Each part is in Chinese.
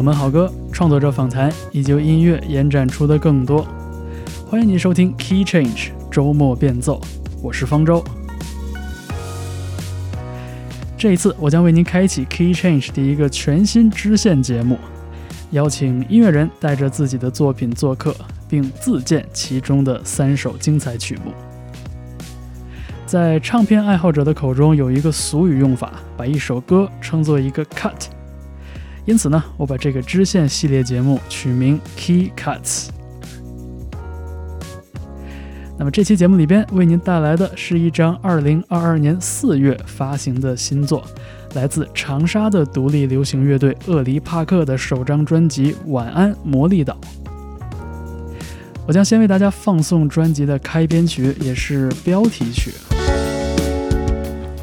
冷门好歌、创作者访谈以及音乐延展出的更多。欢迎您收听 Key Change 周末变奏，我是方舟。这一次，我将为您开启 Key Change 的一个全新支线节目，邀请音乐人带着自己的作品做客，并自荐其中的三首精彩曲目。在唱片爱好者的口中，有一个俗语用法，把一首歌称作一个 cut。因此呢，我把这个支线系列节目取名 Key Cuts。那么这期节目里边为您带来的是一张2022年4月发行的新作，来自长沙的独立流行乐队厄离帕克的首张专辑《晚安魔力岛》。我将先为大家放送专辑的开编曲，也是标题曲。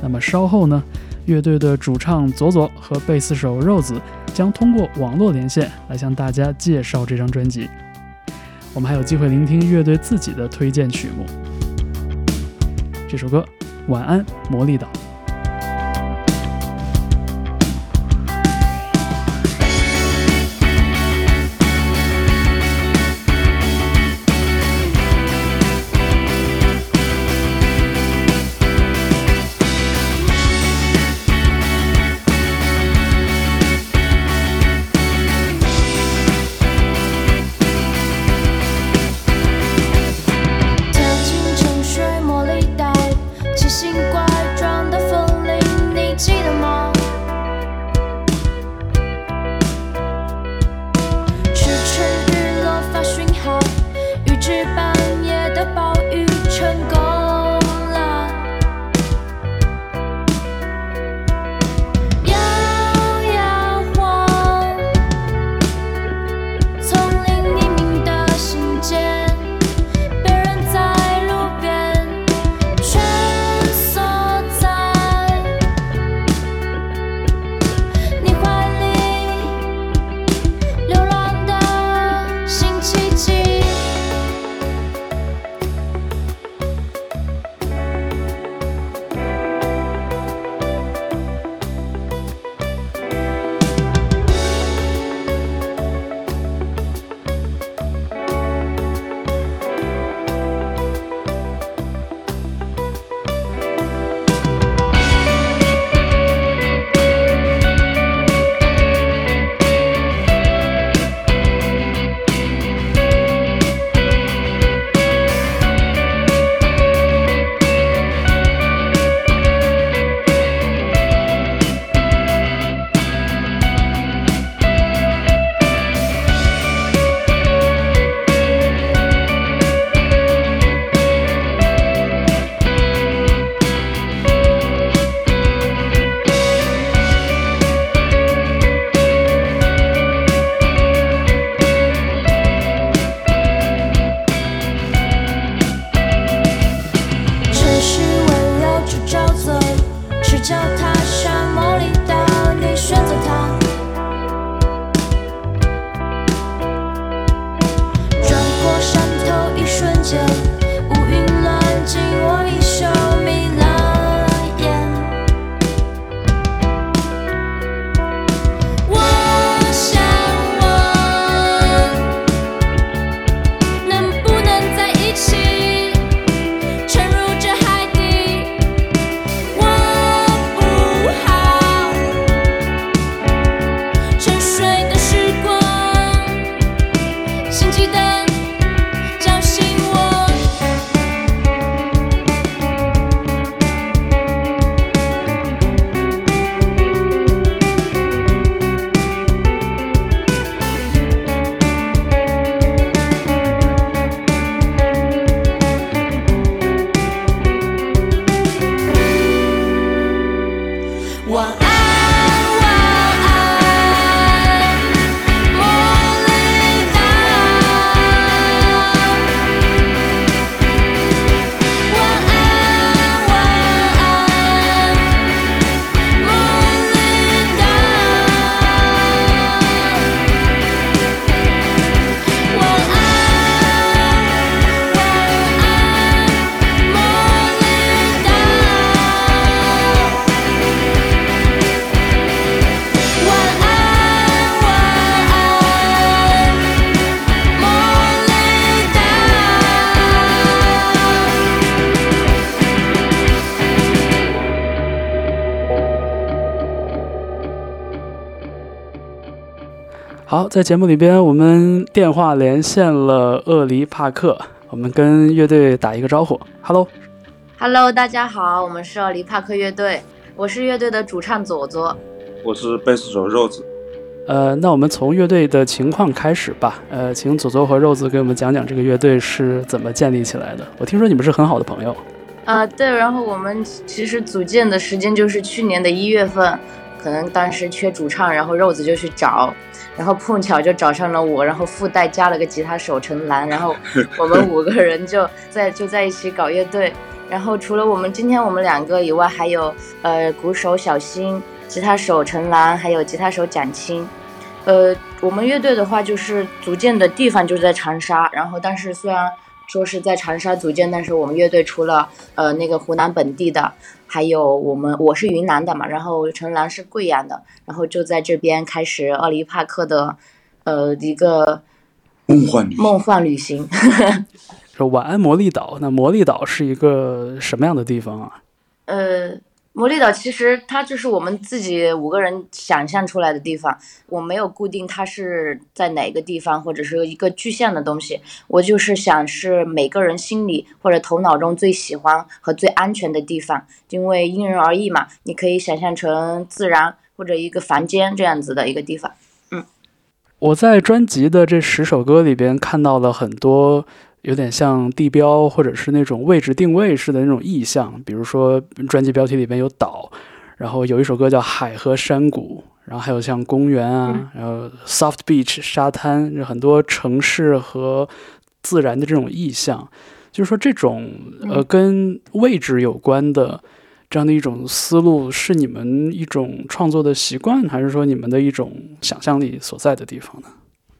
那么稍后呢，乐队的主唱佐佐和贝斯手肉子将通过网络连线来向大家介绍这张专辑。我们还有机会聆听乐队自己的推荐曲目。这首歌《晚安魔力岛》。在节目里边，我们电话连线了厄黎帕克，我们跟乐队打一个招呼，Hello，Hello，大家好，我们是厄黎帕克乐队，我是乐队的主唱左左，我是贝斯手肉子。呃，那我们从乐队的情况开始吧。呃，请左左和肉子给我们讲讲这个乐队是怎么建立起来的。我听说你们是很好的朋友。啊，对。然后我们其实组建的时间就是去年的一月份，可能当时缺主唱，然后肉子就去找，然后碰巧就找上了我，然后附带加了个吉他手陈岚，然后我们五个人就在就在一起搞乐队。然后除了我们今天我们两个以外，还有呃鼓手小新。吉他手陈岚，还有吉他手蒋青，呃，我们乐队的话就是组建的地方就是在长沙，然后但是虽然说是在长沙组建，但是我们乐队除了呃那个湖南本地的，还有我们我是云南的嘛，然后陈岚是贵阳的，然后就在这边开始奥利帕克的呃一个梦幻梦幻旅行。说晚安魔力岛，那魔力岛是一个什么样的地方啊？呃。魔力岛其实它就是我们自己五个人想象出来的地方，我没有固定它是在哪个地方或者是一个具象的东西，我就是想是每个人心里或者头脑中最喜欢和最安全的地方，因为因人而异嘛，你可以想象成自然或者一个房间这样子的一个地方。嗯，我在专辑的这十首歌里边看到了很多。有点像地标或者是那种位置定位式的那种意象，比如说专辑标题里边有岛，然后有一首歌叫海和山谷，然后还有像公园啊，然后 soft beach 沙滩，很多城市和自然的这种意象，就是说这种呃跟位置有关的这样的一种思路，是你们一种创作的习惯，还是说你们的一种想象力所在的地方呢？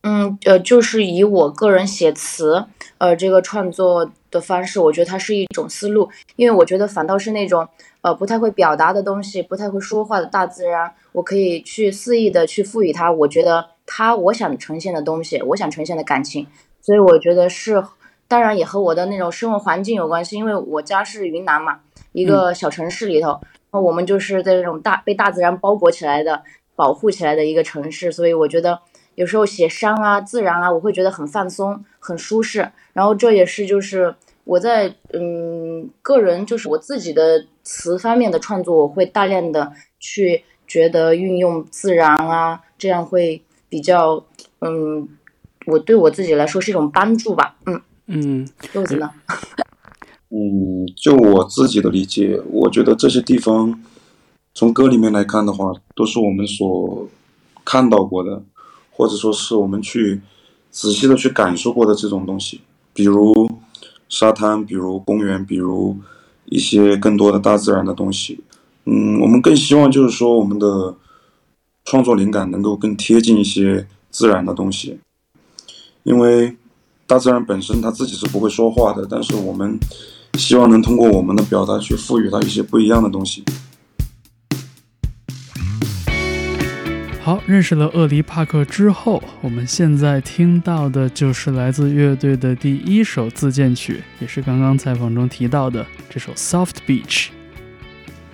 嗯，呃，就是以我个人写词，呃，这个创作的方式，我觉得它是一种思路，因为我觉得反倒是那种，呃，不太会表达的东西，不太会说话的大自然，我可以去肆意的去赋予它，我觉得它我想呈现的东西，我想呈现的感情，所以我觉得是，当然也和我的那种生活环境有关系，因为我家是云南嘛，一个小城市里头，那我们就是在这种大被大自然包裹起来的、保护起来的一个城市，所以我觉得。有时候写山啊、自然啊，我会觉得很放松、很舒适。然后这也是就是我在嗯个人就是我自己的词方面的创作，我会大量的去觉得运用自然啊，这样会比较嗯，我对我自己来说是一种帮助吧。嗯嗯，柚子呢？嗯，就我自己的理解，我觉得这些地方从歌里面来看的话，都是我们所看到过的。或者说是我们去仔细的去感受过的这种东西，比如沙滩，比如公园，比如一些更多的大自然的东西。嗯，我们更希望就是说我们的创作灵感能够更贴近一些自然的东西，因为大自然本身它自己是不会说话的，但是我们希望能通过我们的表达去赋予它一些不一样的东西。好，认识了厄黎帕克之后，我们现在听到的就是来自乐队的第一首自荐曲，也是刚刚采访中提到的这首《Soft Beach》。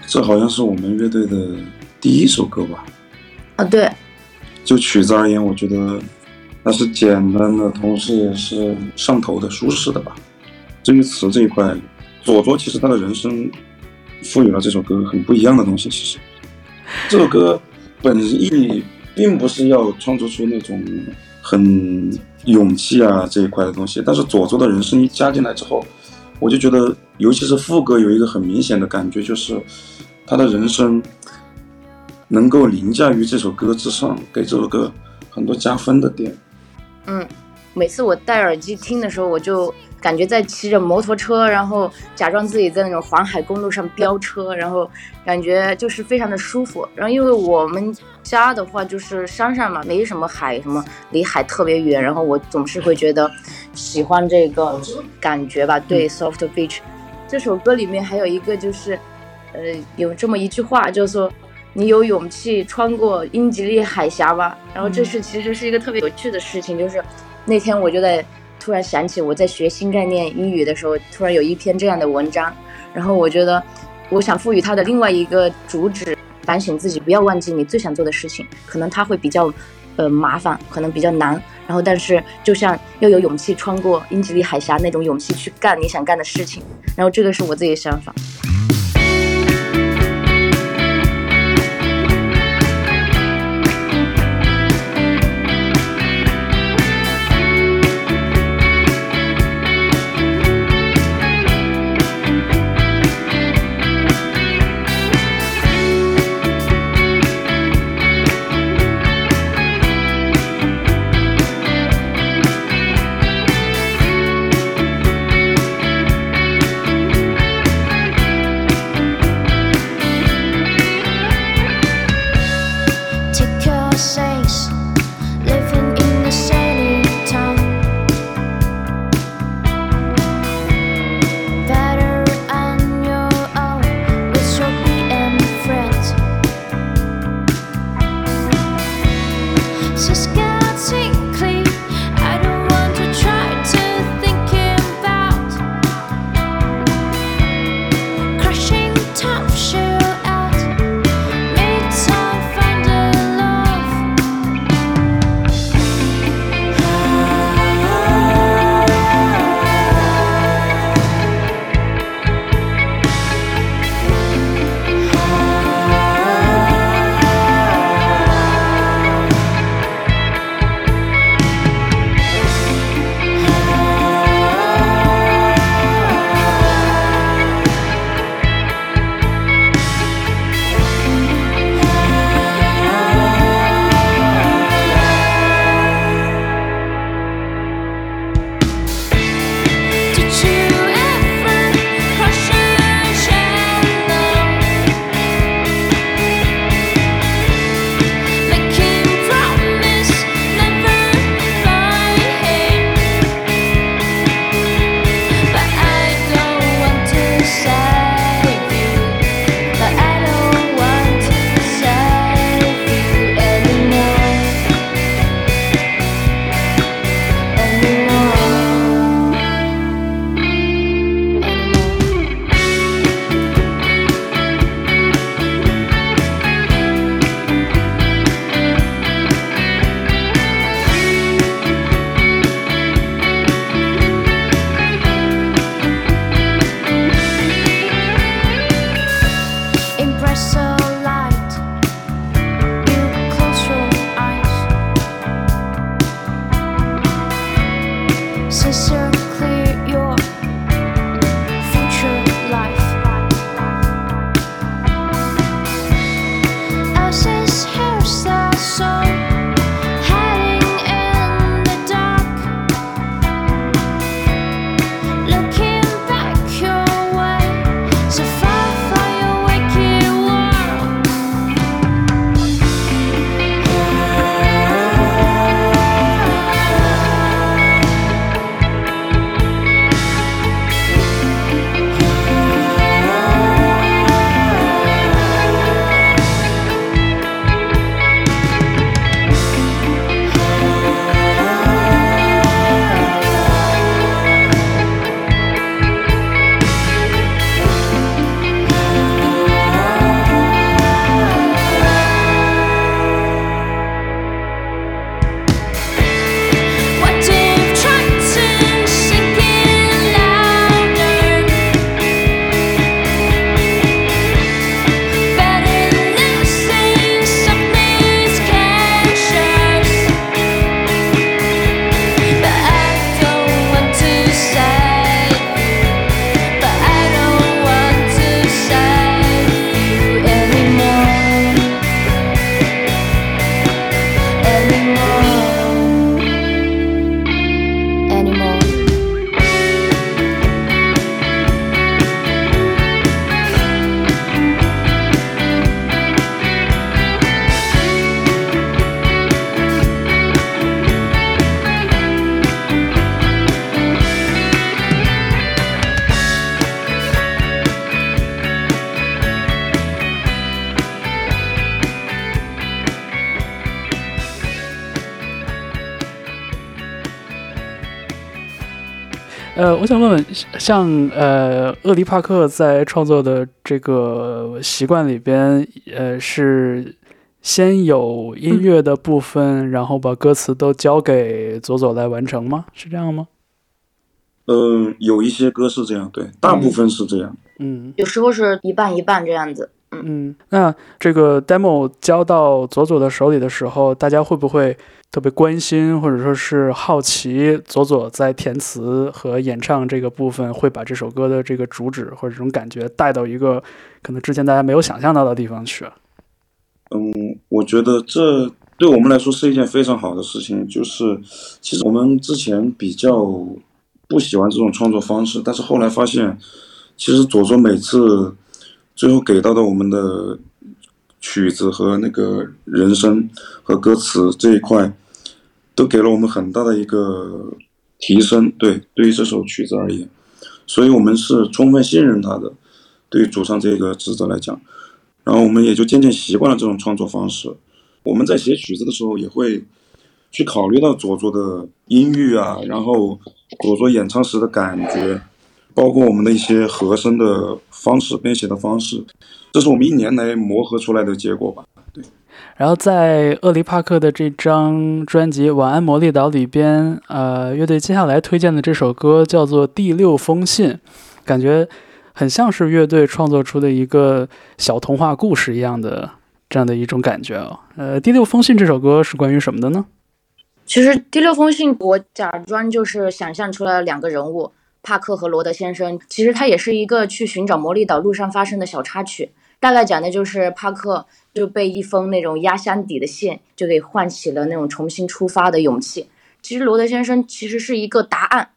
这好像是我们乐队的第一首歌吧？啊，对。就曲子而言，我觉得那是简单的，同时也是上头的、舒适的吧。至于词这一块，左左其实他的人生赋予了这首歌很不一样的东西。其实这首歌。本意并不是要创作出那种很勇气啊这一块的东西，但是左左的人声一加进来之后，我就觉得，尤其是副歌有一个很明显的感觉，就是他的人生能够凌驾于这首歌之上，给这首歌很多加分的点。嗯，每次我戴耳机听的时候，我就。感觉在骑着摩托车，然后假装自己在那种环海公路上飙车，然后感觉就是非常的舒服。然后因为我们家的话就是山上嘛，没什么海，什么离海特别远，然后我总是会觉得喜欢这个感觉吧。对，Soft Beach 这首歌里面还有一个就是，呃，有这么一句话，就是说你有勇气穿过英吉利海峡吧。然后这是其实是一个特别有趣的事情，就是那天我就在。突然想起我在学新概念英语的时候，突然有一篇这样的文章，然后我觉得，我想赋予它的另外一个主旨，反省自己，不要忘记你最想做的事情，可能它会比较呃麻烦，可能比较难。然后，但是就像要有勇气穿过英吉利海峡那种勇气去干你想干的事情。然后，这个是我自己的想法。我想问问，像呃，厄迪帕克在创作的这个习惯里边，呃，是先有音乐的部分，然后把歌词都交给佐佐来完成吗？是这样吗？嗯，有一些歌是这样，对，大部分是这样。嗯有时候是一半一半这样子。嗯，那这个 demo 交到佐佐的手里的时候，大家会不会特别关心，或者说是好奇佐佐在填词和演唱这个部分会把这首歌的这个主旨或者这种感觉带到一个可能之前大家没有想象到的地方去？嗯，我觉得这对我们来说是一件非常好的事情。就是其实我们之前比较不喜欢这种创作方式，但是后来发现，其实佐佐每次最后给到的我们的曲子和那个人声和歌词这一块，都给了我们很大的一个提升。对，对于这首曲子而言，所以我们是充分信任他的。对于主唱这个职责来讲。然后我们也就渐渐习惯了这种创作方式。我们在写曲子的时候，也会去考虑到佐佐的音域啊，然后佐佐演唱时的感觉，包括我们的一些和声的方式、编写的方式，这是我们一年来磨合出来的结果吧。对。然后在厄里帕克的这张专辑《晚安魔力岛》里边，呃，乐队接下来推荐的这首歌叫做《第六封信》，感觉。很像是乐队创作出的一个小童话故事一样的这样的一种感觉哦。呃，第六封信这首歌是关于什么的呢？其实第六封信我假装就是想象出来了两个人物，帕克和罗德先生。其实它也是一个去寻找魔力岛路上发生的小插曲，大概讲的就是帕克就被一封那种压箱底的信就给唤起了那种重新出发的勇气。其实罗德先生其实是一个答案，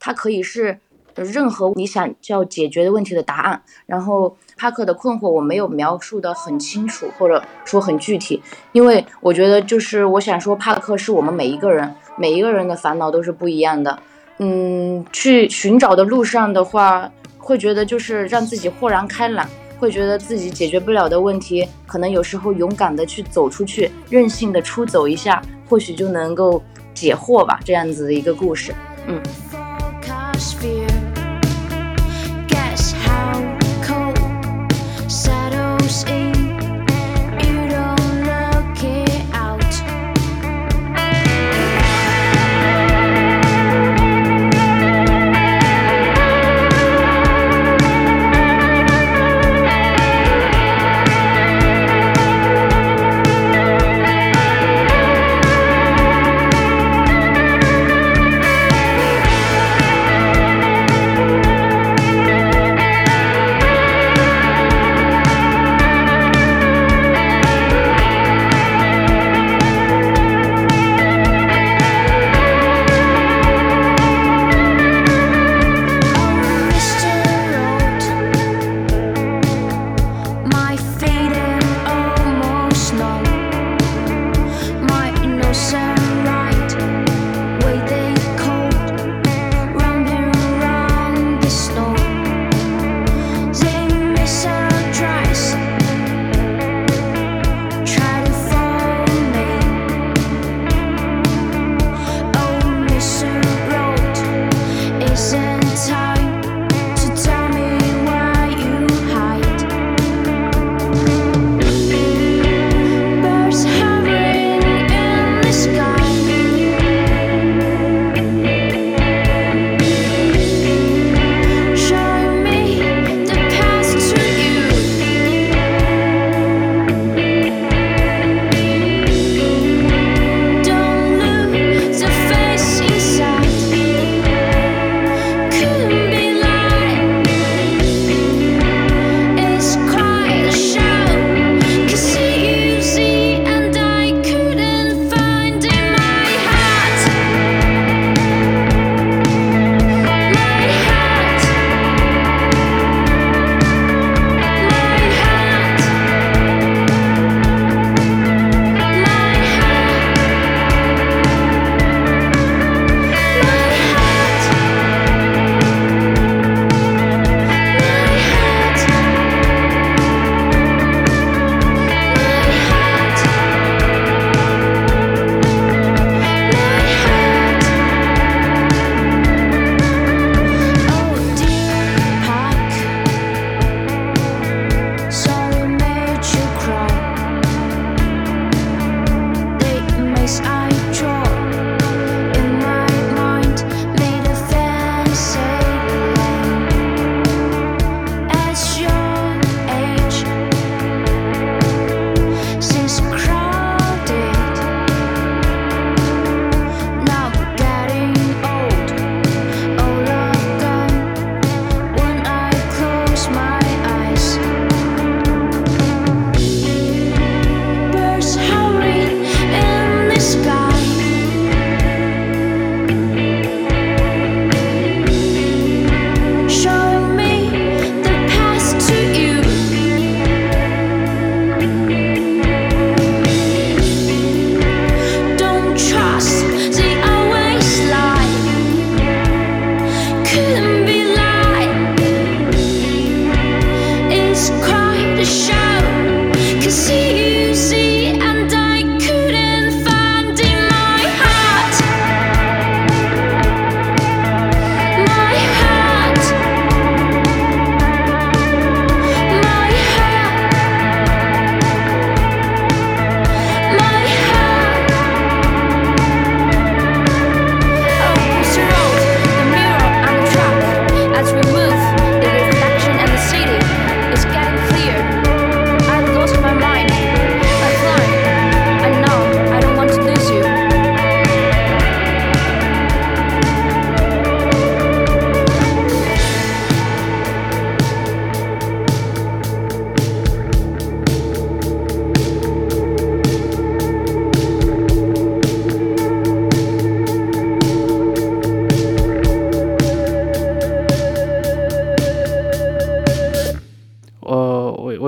它可以是。任何你想要解决的问题的答案，然后帕克的困惑我没有描述的很清楚，或者说很具体，因为我觉得就是我想说，帕克是我们每一个人，每一个人的烦恼都是不一样的。嗯，去寻找的路上的话，会觉得就是让自己豁然开朗，会觉得自己解决不了的问题，可能有时候勇敢的去走出去，任性的出走一下，或许就能够解惑吧。这样子的一个故事，嗯。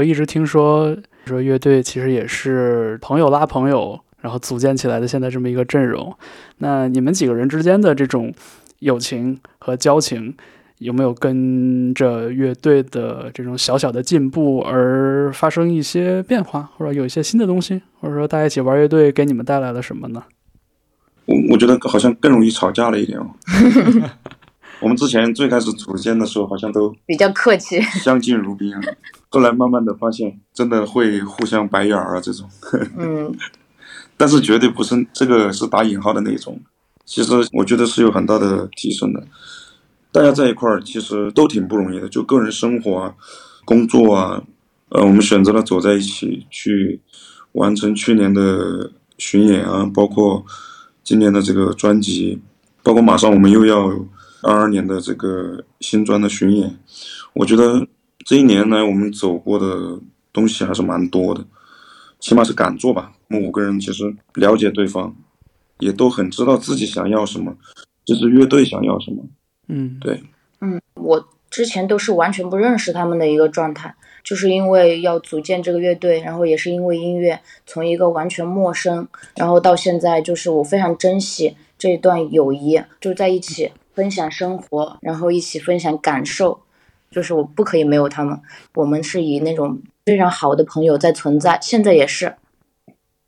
一直听说说乐队其实也是朋友拉朋友，然后组建起来的现在这么一个阵容。那你们几个人之间的这种友情和交情，有没有跟着乐队的这种小小的进步而发生一些变化，或者有一些新的东西，或者说大家一起玩乐队给你们带来了什么呢？我我觉得好像更容易吵架了一点哦。我们之前最开始组建的时候，好像都比较客气，相敬如宾啊。后来慢慢的发现，真的会互相白眼儿啊这种。嗯，但是绝对不是这个是打引号的那种。其实我觉得是有很大的提升的。大家在一块儿其实都挺不容易的，就个人生活啊、工作啊，呃，我们选择了走在一起去完成去年的巡演啊，包括今年的这个专辑，包括马上我们又要。二二年的这个新专的巡演，我觉得这一年来我们走过的东西还是蛮多的，起码是敢做吧。我们五个人其实了解对方，也都很知道自己想要什么，就是乐队想要什么。嗯，对，嗯，我之前都是完全不认识他们的一个状态，就是因为要组建这个乐队，然后也是因为音乐，从一个完全陌生，然后到现在就是我非常珍惜这一段友谊，就在一起。分享生活，然后一起分享感受，就是我不可以没有他们。我们是以那种非常好的朋友在存在，现在也是。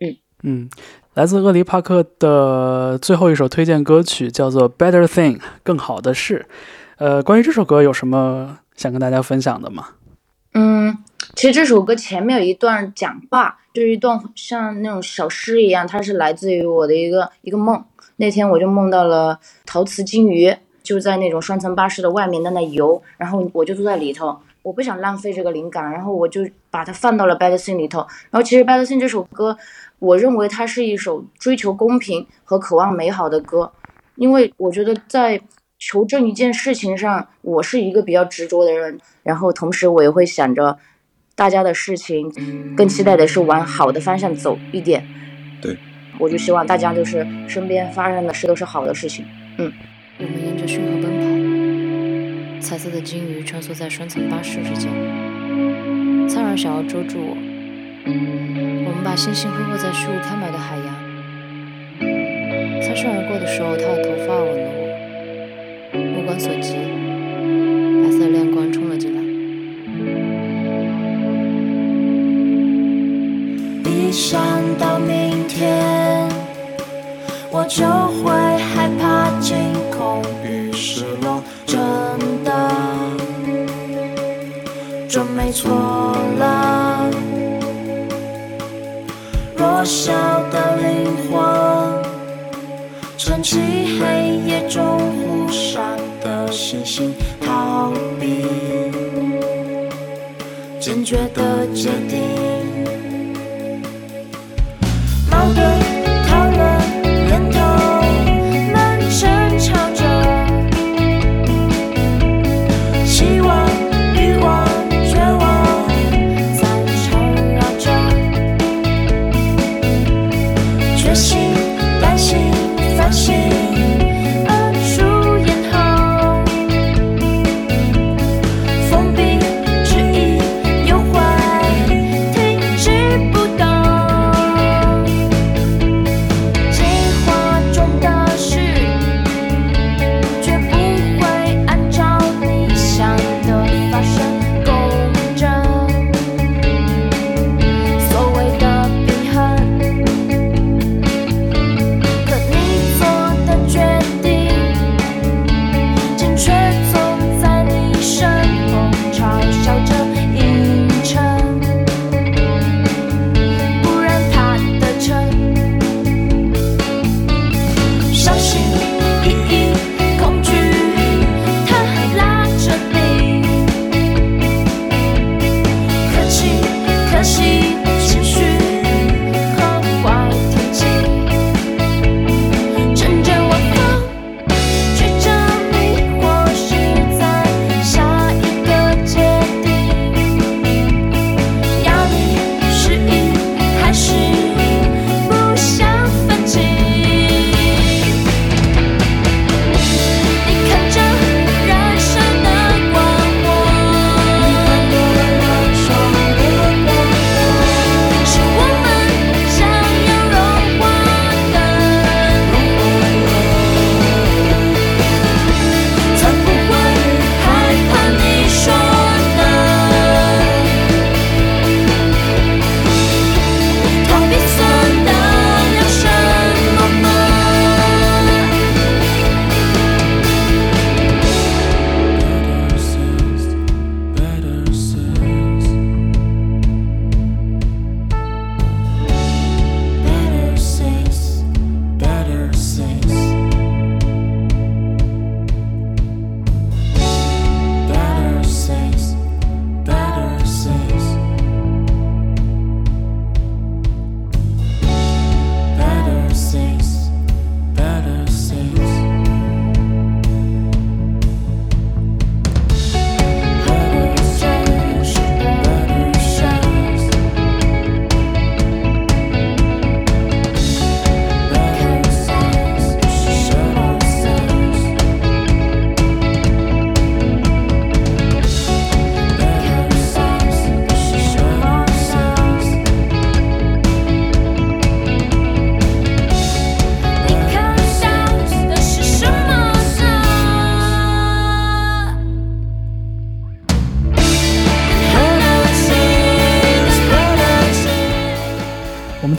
嗯嗯，来自厄里帕克的最后一首推荐歌曲叫做《Better Thing》，更好的事。呃，关于这首歌有什么想跟大家分享的吗？嗯，其实这首歌前面有一段讲话，就是一段像那种小诗一样，它是来自于我的一个一个梦。那天我就梦到了陶瓷金鱼，就在那种双层巴士的外面在那游，然后我就坐在里头，我不想浪费这个灵感，然后我就把它放到了《Better Thing》里头。然后其实《Better Thing》这首歌，我认为它是一首追求公平和渴望美好的歌，因为我觉得在求证一件事情上，我是一个比较执着的人，然后同时我也会想着大家的事情，更期待的是往好的方向走一点。对。我就希望大家就是身边发生的事都是好的事情。嗯。我们沿着运河奔跑，彩色的鲸鱼穿梭在双层巴士之间，苍然想要捉住我。我们把星星挥霍在虚无缥缈的海洋。擦身而过的时候，他的头发吻了我，目光所及，就会害怕惊恐与失落。真的，准没错了。弱小的灵魂，撑起黑夜中忽闪的星星，逃避，坚决的决定。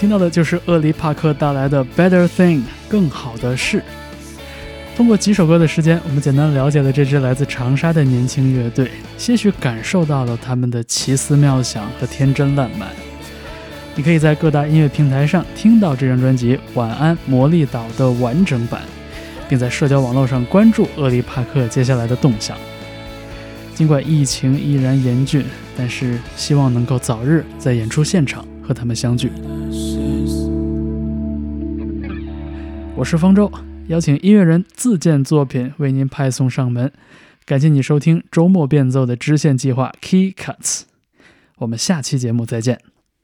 听到的就是厄里帕克带来的《Better Thing》更好的事。通过几首歌的时间，我们简单了解了这支来自长沙的年轻乐队，些许感受到了他们的奇思妙想和天真烂漫。你可以在各大音乐平台上听到这张专辑《晚安魔力岛》的完整版，并在社交网络上关注厄里帕克接下来的动向。尽管疫情依然严峻，但是希望能够早日在演出现场和他们相聚。我是方舟，邀请音乐人自荐作品为您派送上门。感谢你收听周末变奏的支线计划 Key Cuts，我们下期节目再见。